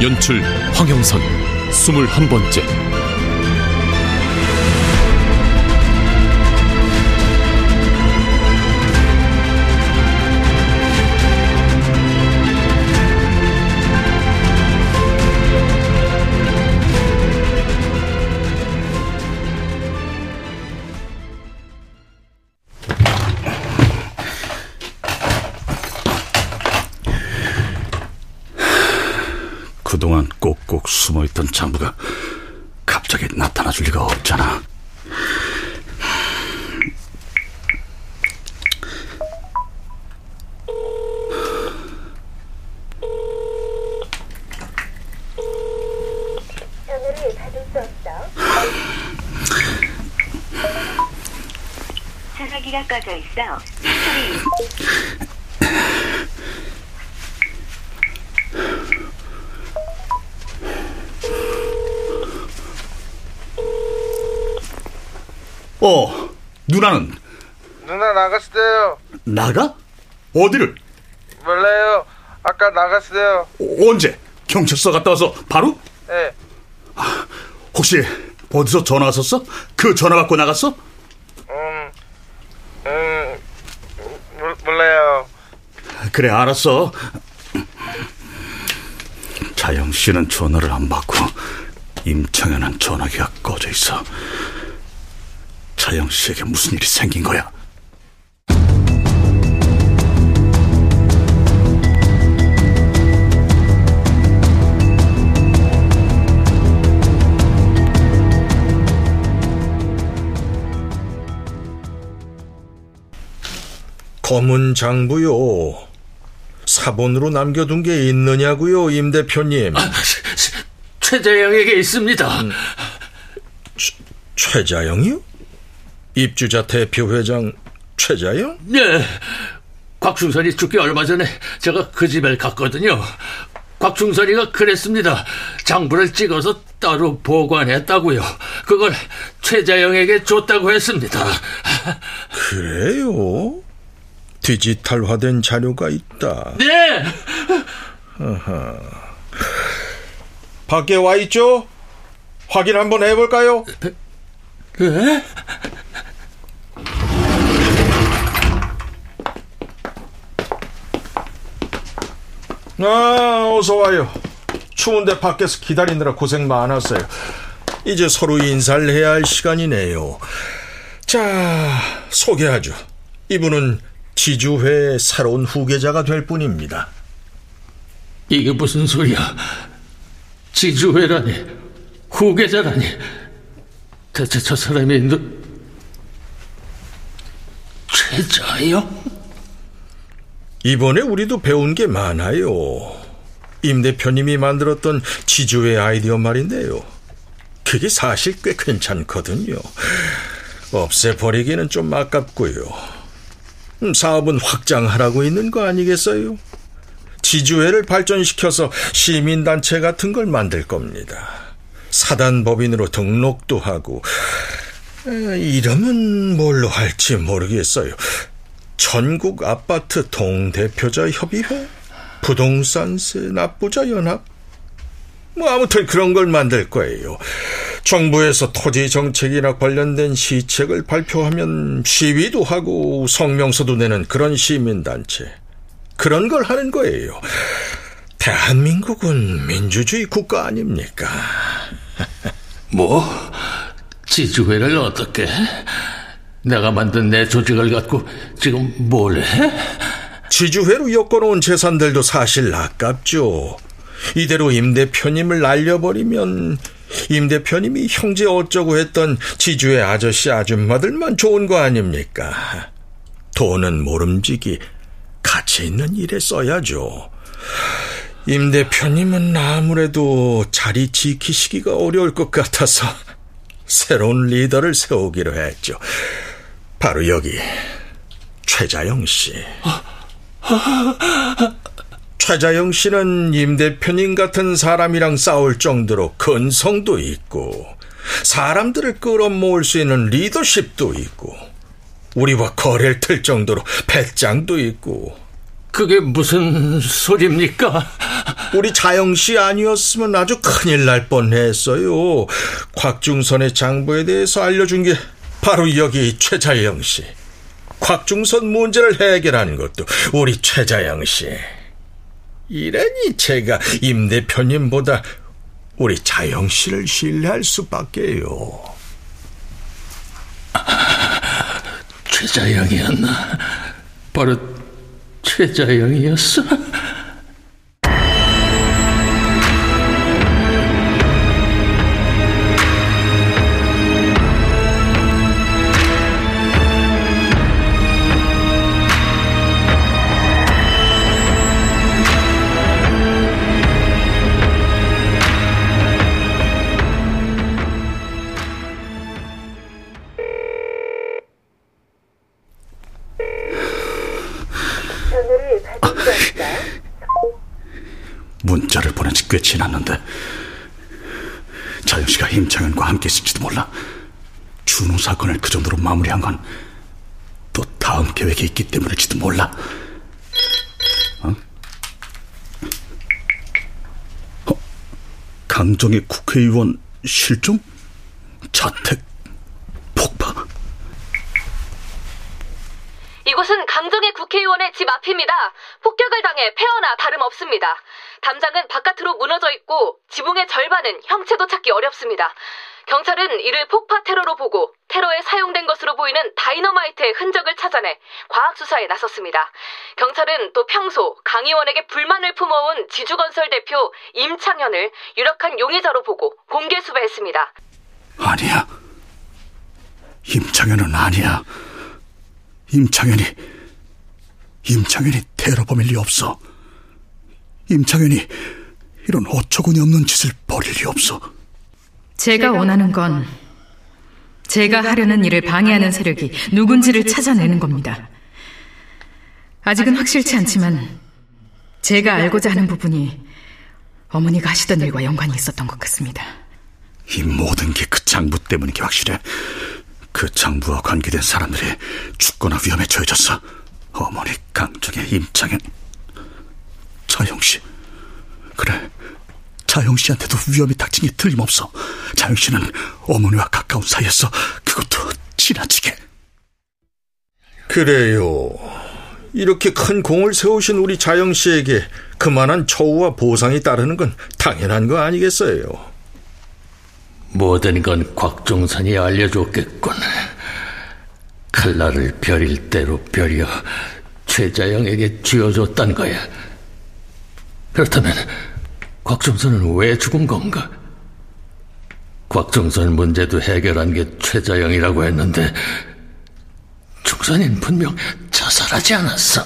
연출 황영선 스물한 번째 갑자기 나타나 줄 리가 없잖아. 전화기가 꺼져 있어. 어, 누나는 누나 나갔어요. 나가? 어디를? 몰라요. 아까 나갔어요. 어, 언제? 경찰서 갔다 와서 바로? 예. 혹시 어디서 전화 왔었어? 그 전화 받고 나갔어? 음, 음, 몰, 몰라요. 그래, 알았어. 자영 씨는 전화를 안 받고 임청현은 전화기가 꺼져 있어. 자영 씨에게 무슨 일이 생긴 거야? 검은 장부요. 사본으로 남겨둔 게 있느냐고요, 임 대표님. 최재영에게 있습니다. 최자영이요? 입주자 대표 회장 최자영? 네. 곽충선이 죽기 얼마 전에 제가 그 집에 갔거든요. 곽충선이가 그랬습니다. 장부를 찍어서 따로 보관했다고요. 그걸 최자영에게 줬다고 했습니다. 그래요? 디지털화된 자료가 있다. 네. 밖에 와 있죠? 확인 한번 해볼까요? 네? 아, 어서 와요. 추운데 밖에서 기다리느라 고생 많았어요. 이제 서로 인사를 해야 할 시간이네요. 자, 소개하죠. 이분은 지주회의 새로운 후계자가 될 뿐입니다. 이게 무슨 소리야? 지주회라니, 후계자라니. 대체 저 사람이 누... 최자영? 이번에 우리도 배운 게 많아요. 임 대표님이 만들었던 지주회 아이디어 말인데요. 그게 사실 꽤 괜찮거든요. 없애버리기는 좀 아깝고요. 음, 사업은 확장하라고 있는 거 아니겠어요? 지주회를 발전시켜서 시민단체 같은 걸 만들 겁니다. 사단법인으로 등록도 하고, 에, 이름은 뭘로 할지 모르겠어요. 전국 아파트 동대표자 협의회? 부동산세 납부자 연합? 뭐 아무튼 그런 걸 만들 거예요. 정부에서 토지 정책이나 관련된 시책을 발표하면 시위도 하고 성명서도 내는 그런 시민단체. 그런 걸 하는 거예요. 대한민국은 민주주의 국가 아닙니까? 뭐? 지주회를 어떻게? 내가 만든 내 조직을 갖고 지금 뭘 해? 지주회로 엮어놓은 재산들도 사실 아깝죠. 이대로 임 대표님을 날려버리면 임 대표님이 형제 어쩌고 했던 지주회 아저씨 아줌마들만 좋은 거 아닙니까? 돈은 모름지기 가치 있는 일에 써야죠. 임 대표님은 아무래도 자리 지키시기가 어려울 것 같아서 새로운 리더를 세우기로 했죠. 바로 여기 최자영 씨. 최자영 씨는 임 대표님 같은 사람이랑 싸울 정도로 근성도 있고 사람들을 끌어모을 수 있는 리더십도 있고 우리와 거래를 틀 정도로 배짱도 있고 그게 무슨 소리입니까? 우리 자영 씨 아니었으면 아주 큰일 날 뻔했어요. 곽중선의 장부에 대해서 알려준 게 바로 여기 최자영 씨. 곽중선 문제를 해결하는 것도 우리 최자영 씨. 이러니 제가 임 대표님보다 우리 자영 씨를 신뢰할 수밖에요. 최자영이었나? 바로 최자영이었어? 사건을 그 정도로 마무리한 건 또 다음 계획이 있기 때문일지도 몰라. 어? 어? 강정의 국회의원 실종? 자택 폭파? 이곳은 강정의 국회의원의 집 앞입니다. 폭격을 당해 폐허나 다름없습니다. 담장은 바깥으로 무너져 있고 지붕의 절반은 형체도 찾기 어렵습니다. 경찰은 이를 폭파 테러로 보고 테러에 사용된 것으로 보이는 다이너마이트의 흔적을 찾아내 과학 수사에 나섰습니다. 경찰은 또 평소 강 의원에게 불만을 품어온 지주건설 대표 임창현을 유력한 용의자로 보고 공개 수배했습니다. 아니야. 임창현은 아니야. 임창현이 임창현이 테러범일 리 없어. 임창현이 이런 어처구니 없는 짓을 벌일 리 없어. 제가 원하는 건 제가 하려는 일을 방해하는 세력이 누군지를 찾아내는 겁니다. 아직은 확실치 않지만 제가 알고자 하는 부분이 어머니가 하시던 일과 연관이 있었던 것 같습니다. 이 모든 게 그 장부 때문인 게 확실해. 그 장부와 관계된 사람들이 죽거나 위험에 처해졌어. 어머니 강정의 임창현, 자영 씨. 그래, 자영 씨한테도 위험이 닥친 게 틀림없어. 자영 씨는 어머니와 가까운 사이였어. 그것도 지나치게. 그래요. 이렇게 큰 공을 세우신 우리 자영 씨에게 그만한 처우와 보상이 따르는 건 당연한 거 아니겠어요? 모든 건 곽종선이 알려줬겠군. 칼날을 벼릴 대로 벼려 최자영에게 쥐어줬단 거야. 그렇다면 곽종선은 왜 죽은 건가? 곽종선 문제도 해결한 게 최자영이라고 했는데 중선인 분명 자살하지 않았어.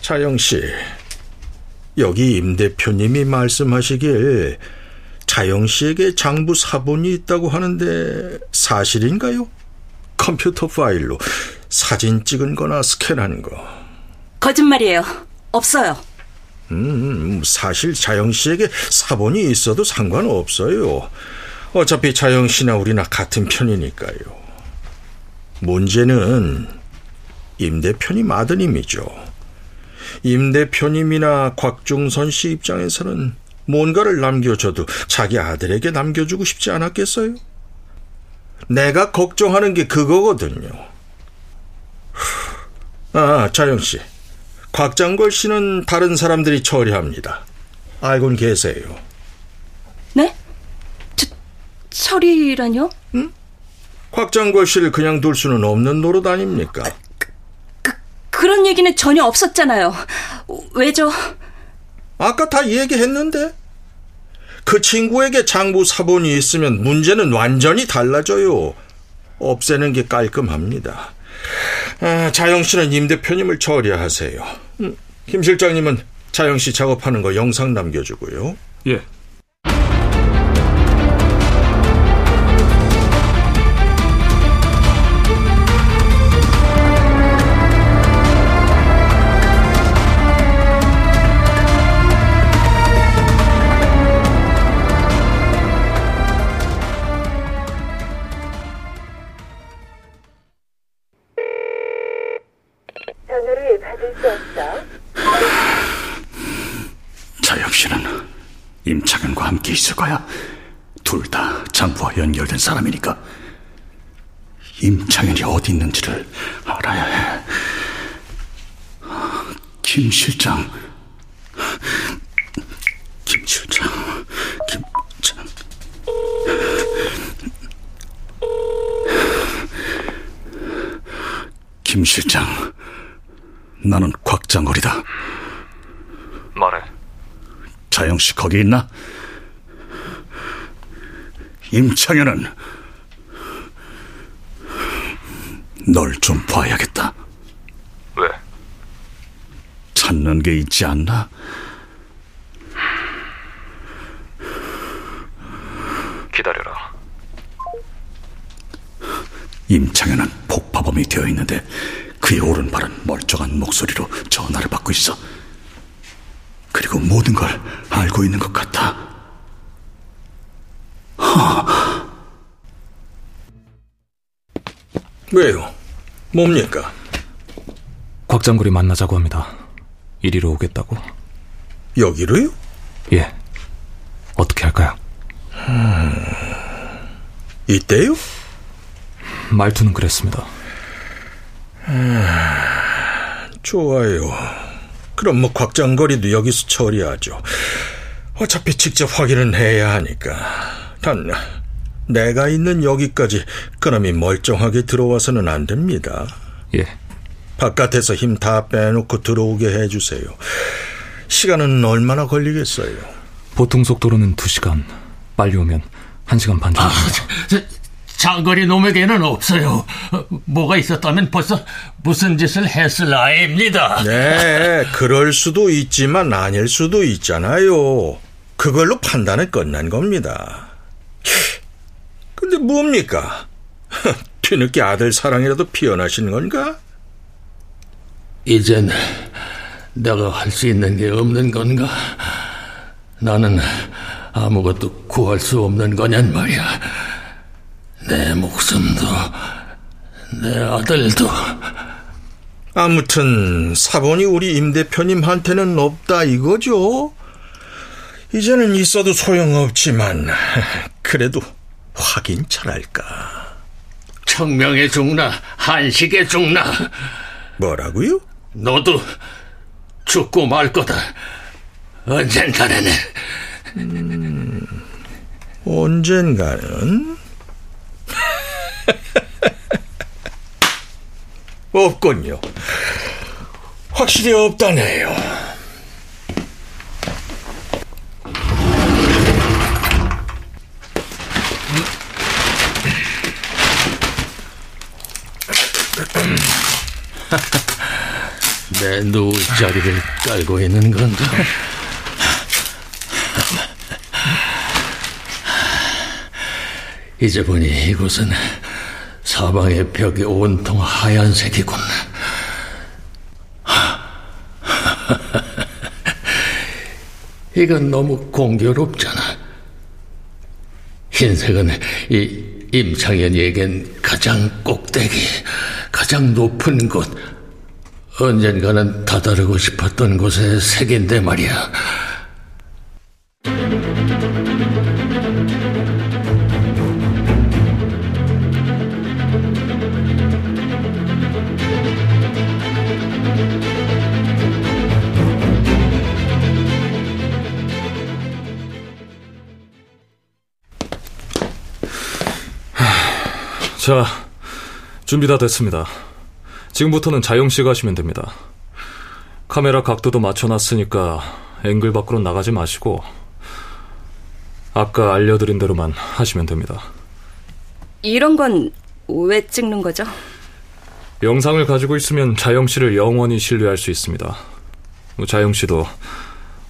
자영 씨, 여기 임 대표님이 말씀하시길 자영 씨에게 장부 사본이 있다고 하는데 사실인가요? 컴퓨터 파일로 사진 찍은 거나 스캔한 거. 거짓말이에요. 없어요. 음, 사실 자영 씨에게 사본이 있어도 상관없어요. 어차피 자영 씨나 우리나 같은 편이니까요. 문제는 임 대표님 아드님이죠. 임 대표님이나 곽중선 씨 입장에서는 뭔가를 남겨줘도 자기 아들에게 남겨주고 싶지 않았겠어요? 내가 걱정하는 게 그거거든요. 아, 자영 씨. 곽장걸 씨는 다른 사람들이 처리합니다. 알고는 계세요. 네? 저, 처리라뇨? 곽장걸 씨를 그냥 둘 수는 없는 노릇 아닙니까? 그, 그런 얘기는 전혀 없었잖아요. 왜죠? 아까 다 얘기했는데? 그 친구에게 장부 사본이 있으면 문제는 완전히 달라져요. 없애는 게 깔끔합니다. 아, 자영 씨는 임 대표님을 처리하세요. 음, 김 실장님은 자영 씨 작업하는 거 영상 남겨주고요. 예. 자영 씨는 임창현과 함께 있을 거야. 둘 다 장부와 연결된 사람이니까. 임창현이 어디 있는지를 알아야 해. 김 실장. 김 실장. 김 장. 김 실장. 나는 곽장거리다. 말해. 자영 씨 거기 있나? 임창현은 널 좀 봐야겠다. 왜? 찾는 게 있지 않나? 기다려라. 임창현은 폭파범이 되어 있는데 그의 오른발은 멀쩡한 목소리로 전화를 받고 있어. 그리고 모든 걸 알고 있는 것 같아. 왜요? 뭡니까? 곽장구리 만나자고 합니다. 이리로 오겠다고. 여기로요? 예. 어떻게 할까요? 이때요? 말투는 그랬습니다. 좋아요. 그럼 뭐 곽장거리도 여기서 처리하죠. 어차피 직접 확인은 해야 하니까. 단 내가 있는 여기까지 그놈이 멀쩡하게 들어와서는 안 됩니다. 예. 바깥에서 힘 다 빼놓고 들어오게 해주세요. 시간은 얼마나 걸리겠어요? 보통 속도로는 2시간, 빨리 오면 1시간 반 정도. 저, 장거리 놈에게는 없어요. 어, 뭐가 있었다면 벌써 무슨 짓을 했을 아입니다. 네, 그럴 수도 있지만 아닐 수도 있잖아요. 그걸로 판단을 끝난 겁니다. 근데 뭡니까? 뒤늦게 아들 사랑이라도 피어나신 건가? 이젠 내가 할 수 있는 게 없는 건가? 나는 아무것도 구할 수 없는 거냔 말이야. 내 목숨도, 내 아들도. 아무튼 사본이 우리 임 대표님한테는 없다 이거죠. 이제는 있어도 소용없지만 그래도 확인 잘할까. 청명에 죽나, 한식에 죽나. 뭐라고요? 너도 죽고 말 거다. 언젠가는. 언젠가는 없군요. 확실히 없다네요. 내 누울 자리를 깔고 있는 건가? 이제 보니 이곳은 사방의 벽이 온통 하얀색이군. 이건 너무 공교롭잖아. 흰색은 이 임창현이에겐 가장 꼭대기, 가장 높은 곳, 언젠가는 다다르고 싶었던 곳의 색인데 말이야. 자, 준비 다 됐습니다. 지금부터는 자영 씨가 하시면 됩니다. 카메라 각도도 맞춰놨으니까 앵글 밖으로 나가지 마시고 아까 알려드린 대로만 하시면 됩니다. 이런 건 왜 찍는 거죠? 영상을 가지고 있으면 자영 씨를 영원히 신뢰할 수 있습니다. 뭐 자영 씨도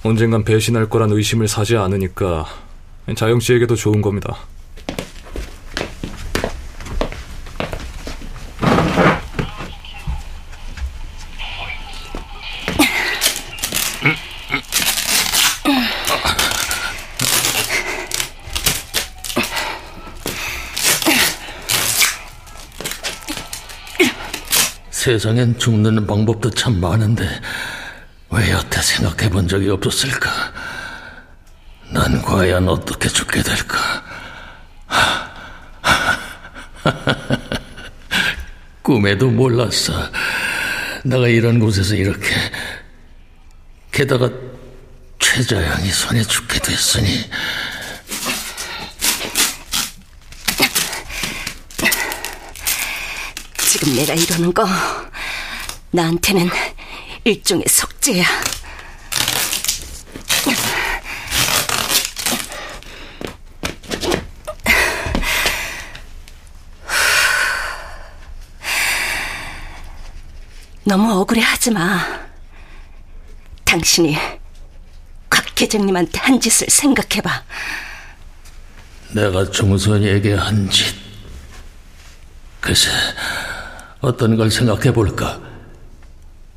언젠간 배신할 거란 의심을 사지 않으니까 자영 씨에게도 좋은 겁니다. 세상엔 죽는 방법도 참 많은데 왜 여태 생각해 본 적이 없었을까? 난 과연 어떻게 죽게 될까? 꿈에도 몰랐어. 내가 이런 곳에서 이렇게 게다가 최자양이 손에 죽게 됐으니 지금 내가 이러는 거 나한테는 일종의 속죄야. 너무 억울해하지 마. 당신이 곽 계장님한테 한 짓을 생각해봐. 내가 중선이에게 한 짓. 글쎄, 어떤 걸 생각해 볼까?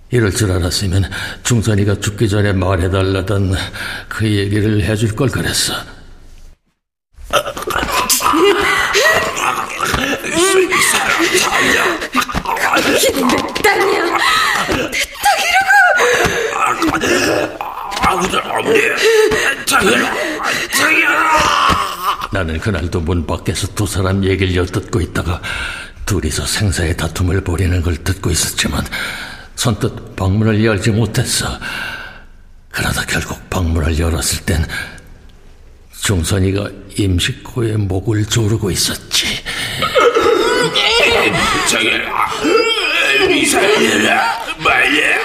이럴 줄 알았으면 중선이가 죽기 전에 말해달라던 그 얘기를 해줄 걸 그랬어. 당신이 내 딸이야. 내 나는 그날도 문 밖에서 두 사람 얘기를 엿듣고 있다가 둘이서 생사의 다툼을 벌이는 걸 듣고 있었지만 선뜻 방문을 열지 못했어. 그러다 결국 방문을 열었을 땐 중선이가 임식호의 목을 조르고 있었지. 이사야 말이야.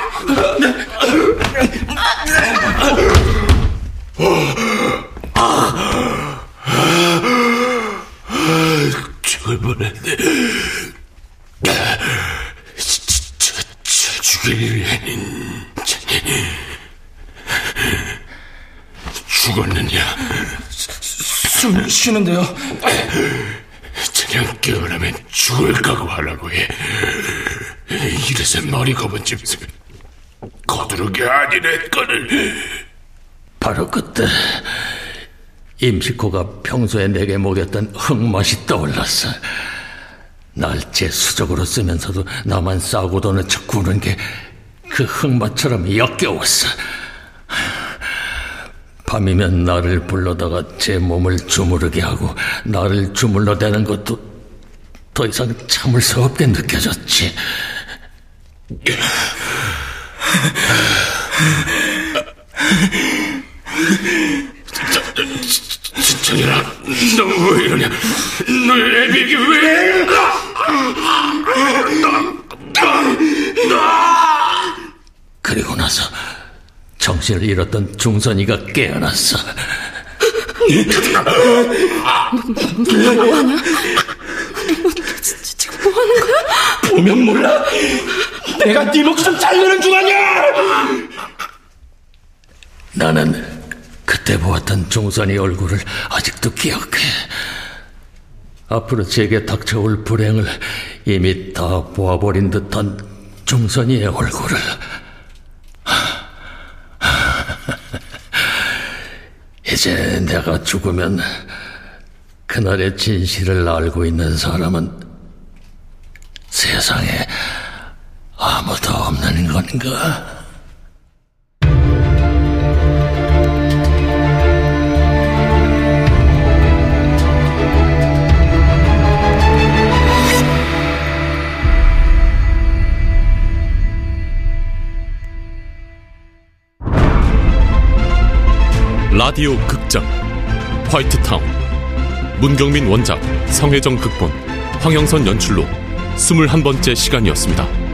죽을 뻔했네. 저, 저 죽일 죽었느냐? 숨 쉬는데요. 저녁 깨어나면 죽을 각오하라고 해. 이래서 머리 검은 집에서 거두르게 아니네 거를. 바로 그때 임식호가 평소에 내게 먹였던 흙맛이 떠올랐어. 날제 수적으로 쓰면서도 나만 싸고 도는 척 구는 게 그 흙맛처럼 역겨웠어. 밤이면 나를 불러다가 제 몸을 주무르게 하고 나를 주물러대는 것도 더 이상 참을 수 없게 느껴졌지. 정현아, 너왜 이러냐? 너의 애비에게 왜? 그리고 나서 정신을 잃었던 중선이가 깨어났어. 너 뭐하냐? 지금 뭐 하는 거야? 보면 몰라. 내가 네 목숨 자르는 중 아니야. 나는 그때 보았던 중선이 얼굴을 아직도 기억해. 앞으로 제게 닥쳐올 불행을 이미 다 보아버린 듯한 중선이의 얼굴을. 이제 내가 죽으면 그날의 진실을 알고 있는 사람은 세상에 아무도 없는 건가? 라디오 극장 화이트타운 문경민 원작 성혜정 극본 황영선 연출로 21번째 시간이었습니다.